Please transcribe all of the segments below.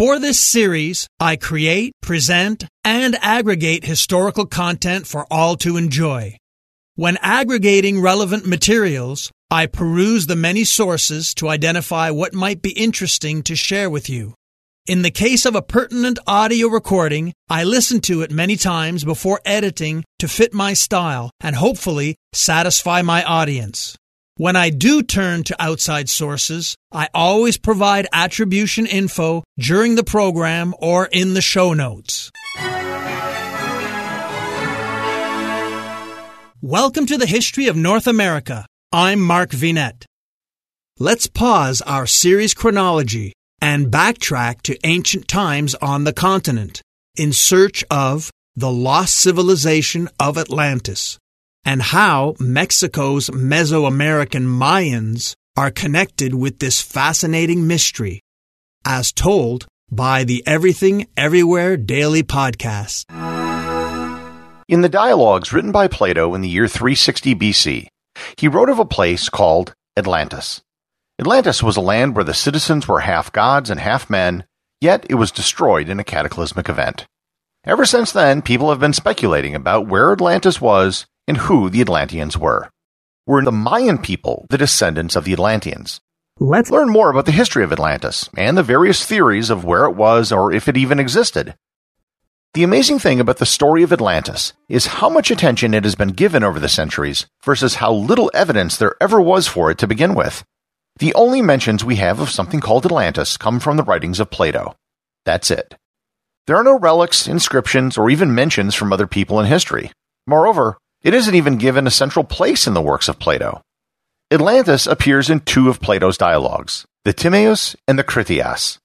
For this series, I create, present, and aggregate historical content for all to enjoy. When aggregating relevant materials, I peruse the many sources to identify what might be interesting to share with you. In the case of a pertinent audio recording, I listen to it many times before editing to fit my style and hopefully satisfy my audience. When I do turn to outside sources, I always provide attribution info during the program or in the show notes. Welcome to the History of North America. I'm Mark Vinet. Let's pause our series chronology and backtrack to ancient times on the continent in search of the lost civilization of Atlantis and how Mexico's Mesoamerican Mayans are connected with this fascinating mystery, as told by the Everything Everywhere Daily Podcast. In the dialogues written by Plato in the year 360 BC, he wrote of a place called Atlantis. Atlantis was a land where the citizens were half gods and half men, yet it was destroyed in a cataclysmic event. Ever since then, people have been speculating about where Atlantis was and who the Atlanteans were. Were the Mayan people the descendants of the Atlanteans? Let's learn more about the history of Atlantis and the various theories of where it was or if it even existed. The amazing thing about the story of Atlantis is how much attention it has been given over the centuries versus how little evidence there ever was for it to begin with. The only mentions we have of something called Atlantis come from the writings of Plato. That's it. There are no relics, inscriptions, or even mentions from other people in history. Moreover, it isn't even given a central place in the works of Plato. Atlantis appears in two of Plato's dialogues, the Timaeus and the Critias.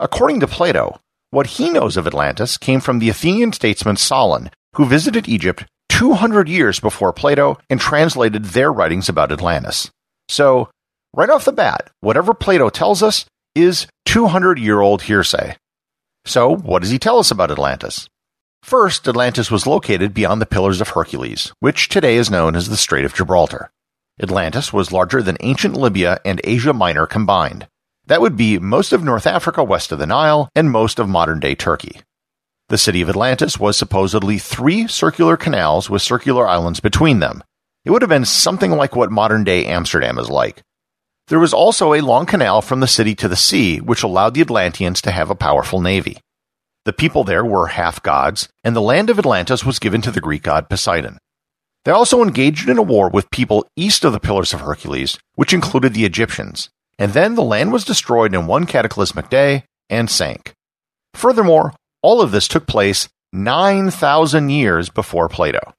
According to Plato, what he knows of Atlantis came from the Athenian statesman Solon, who visited Egypt 200 years before Plato and translated their writings about Atlantis. So, right off the bat, whatever Plato tells us is 200 year old hearsay. So, what does he tell us about Atlantis? First, Atlantis was located beyond the Pillars of Hercules, which today is known as the Strait of Gibraltar. Atlantis was larger than ancient Libya and Asia Minor combined. That would be most of North Africa west of the Nile and most of modern day Turkey. The city of Atlantis was supposedly three circular canals with circular islands between them. It would have been something like what modern day Amsterdam is like. There was also a long canal from the city to the sea, which allowed the Atlanteans to have a powerful navy. The people there were half gods, and the land of Atlantis was given to the Greek god Poseidon. They also engaged in a war with people east of the Pillars of Hercules, which included the Egyptians, and then the land was destroyed in one cataclysmic day and sank. Furthermore, all of this took place 9,000 years before Plato.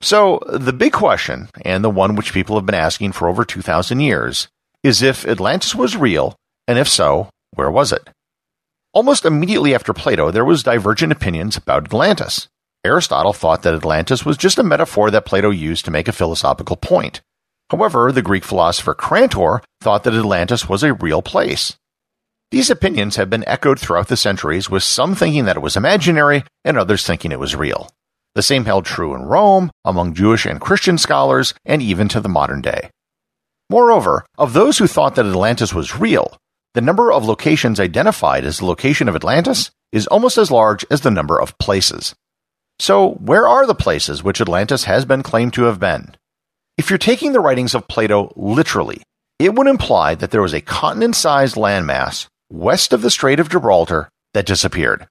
So, the big question, and the one which people have been asking for over 2,000 years, is if Atlantis was real, and if so, where was it? Almost immediately after Plato, there was divergent opinions about Atlantis. Aristotle thought that Atlantis was just a metaphor that Plato used to make a philosophical point. However, the Greek philosopher Crantor thought that Atlantis was a real place. These opinions have been echoed throughout the centuries, with some thinking that it was imaginary and others thinking it was real. The same held true in Rome, among Jewish and Christian scholars, and even to the modern day. Moreover, of those who thought that Atlantis was real, the number of locations identified as the location of Atlantis is almost as large as the number of places. So, where are the places which Atlantis has been claimed to have been? If you're taking the writings of Plato literally, it would imply that there was a continent sized landmass west of the Strait of Gibraltar that disappeared.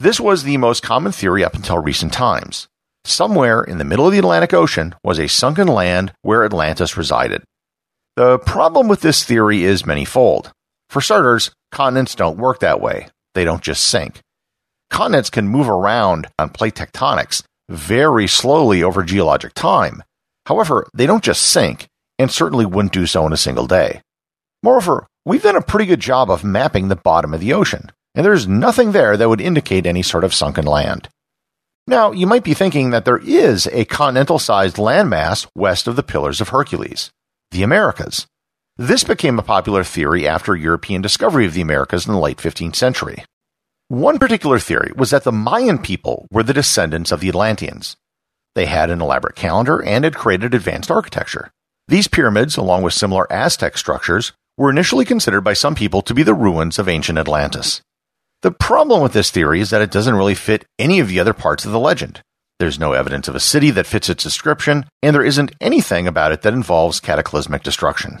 This was the most common theory up until recent times. Somewhere in the middle of the Atlantic Ocean was a sunken land where Atlantis resided. The problem with this theory is manyfold. For starters, continents don't work that way. They don't just sink. Continents can move around on plate tectonics very slowly over geologic time. However, they don't just sink, and certainly wouldn't do so in a single day. Moreover, we've done a pretty good job of mapping the bottom of the ocean, and there's nothing there that would indicate any sort of sunken land. Now, you might be thinking that there is a continental sized landmass west of the Pillars of Hercules, the Americas. This became a popular theory after European discovery of the Americas in the late 15th century. One particular theory was that the Mayan people were the descendants of the Atlanteans. They had an elaborate calendar and had created advanced architecture. These pyramids, along with similar Aztec structures, were initially considered by some people to be the ruins of ancient Atlantis. The problem with this theory is that it doesn't really fit any of the other parts of the legend. There's no evidence of a city that fits its description, and there isn't anything about it that involves cataclysmic destruction.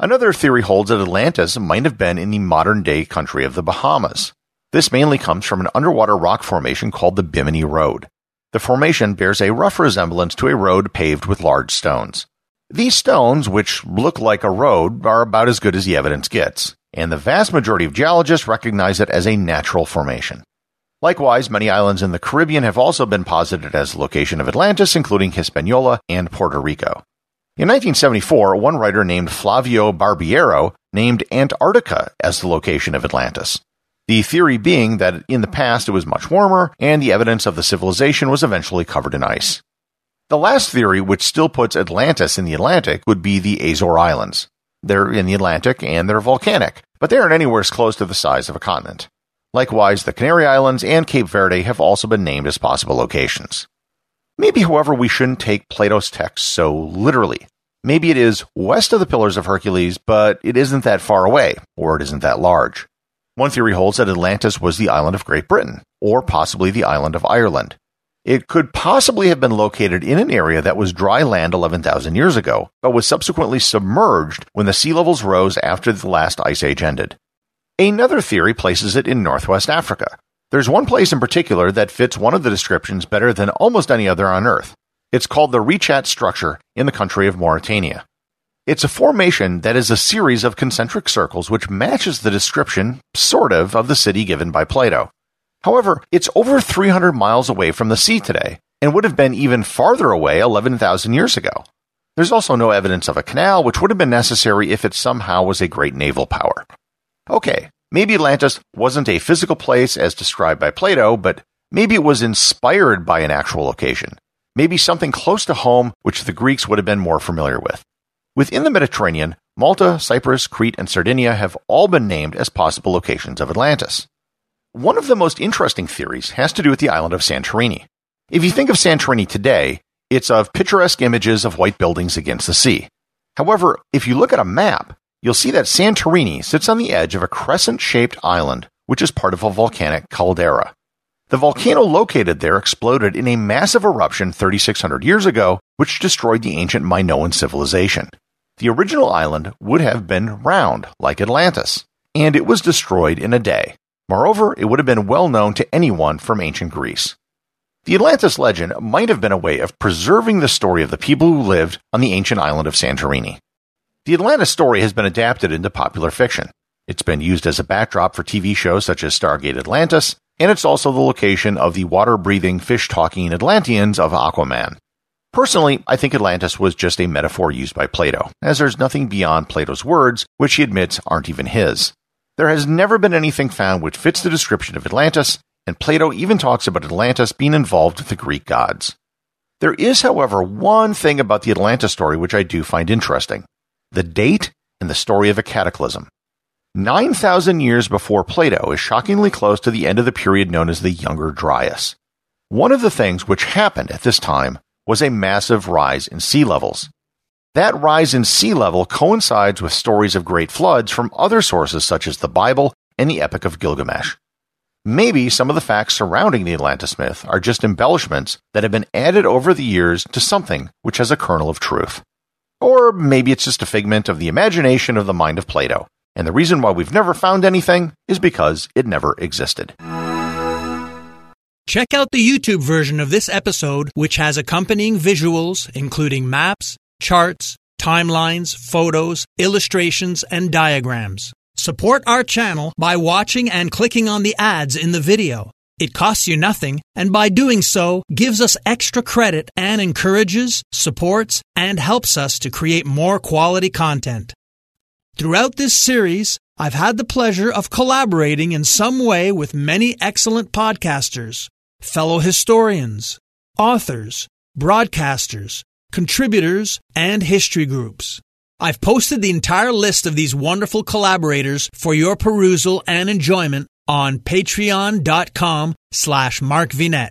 Another theory holds that Atlantis might have been in the modern day country of the Bahamas. This mainly comes from an underwater rock formation called the Bimini Road. The formation bears a rough resemblance to a road paved with large stones. These stones, which look like a road, are about as good as the evidence gets, and the vast majority of geologists recognize it as a natural formation. Likewise, many islands in the Caribbean have also been posited as the location of Atlantis, including Hispaniola and Puerto Rico. In 1974, one writer named Flavio Barbiero named Antarctica as the location of Atlantis. The theory being that in the past it was much warmer and the evidence of the civilization was eventually covered in ice. The last theory, which still puts Atlantis in the Atlantic, would be the Azore Islands. They're in the Atlantic and they're volcanic, but they aren't anywhere as close to the size of a continent. Likewise, the Canary Islands and Cape Verde have also been named as possible locations. Maybe, however, we shouldn't take Plato's text so literally. Maybe it is west of the Pillars of Hercules, but it isn't that far away, or it isn't that large. One theory holds that Atlantis was the island of Great Britain, or possibly the island of Ireland. It could possibly have been located in an area that was dry land 11,000 years ago, but was subsequently submerged when the sea levels rose after the last ice age ended. Another theory places it in northwest Africa. There's one place in particular that fits one of the descriptions better than almost any other on Earth. It's called the Richat structure in the country of Mauritania. It's a formation that is a series of concentric circles which matches the description, sort of, of the city given by Plato. However, it's over 300 miles away from the sea today and would have been even farther away 11,000 years ago. There's also no evidence of a canal, which would have been necessary if it somehow was a great naval power. Okay, maybe Atlantis wasn't a physical place as described by Plato, but maybe it was inspired by an actual location. Maybe something close to home, which the Greeks would have been more familiar with. Within the Mediterranean, Malta, Cyprus, Crete, and Sardinia have all been named as possible locations of Atlantis. One of the most interesting theories has to do with the island of Santorini. If you think of Santorini today, it's of picturesque images of white buildings against the sea. However, if you look at a map, you'll see that Santorini sits on the edge of a crescent shaped island, which is part of a volcanic caldera. The volcano located there exploded in a massive eruption 3,600 years ago, which destroyed the ancient Minoan civilization. The original island would have been round, like Atlantis, and it was destroyed in a day. Moreover, it would have been well known to anyone from ancient Greece. The Atlantis legend might have been a way of preserving the story of the people who lived on the ancient island of Santorini. The Atlantis story has been adapted into popular fiction. It's been used as a backdrop for TV shows such as Stargate Atlantis, and it's also the location of the water breathing, fish talking Atlanteans of Aquaman. Personally, I think Atlantis was just a metaphor used by Plato, as there's nothing beyond Plato's words, which he admits aren't even his. There has never been anything found which fits the description of Atlantis, and Plato even talks about Atlantis being involved with the Greek gods. There is, however, one thing about the Atlantis story which I do find interesting the date and the story of a cataclysm. 9,000 years before Plato is shockingly close to the end of the period known as the Younger Dryas. One of the things which happened at this time was a massive rise in sea levels. That rise in sea level coincides with stories of great floods from other sources such as the Bible and the Epic of Gilgamesh. Maybe some of the facts surrounding the Atlantis myth are just embellishments that have been added over the years to something which has a kernel of truth. Or maybe it's just a figment of the imagination of the mind of Plato, and the reason why we've never found anything is because it never existed. Check out the YouTube version of this episode, which has accompanying visuals, including maps, charts, timelines, photos, illustrations, and diagrams. Support our channel by watching and clicking on the ads in the video. It costs you nothing, and by doing so, gives us extra credit and encourages, supports, and helps us to create more quality content. Throughout this series, I've had the pleasure of collaborating in some way with many excellent podcasters, fellow historians, authors, broadcasters, contributors, and history groups. I've posted the entire list of these wonderful collaborators for your perusal and enjoyment on patreon.com slash markvinet.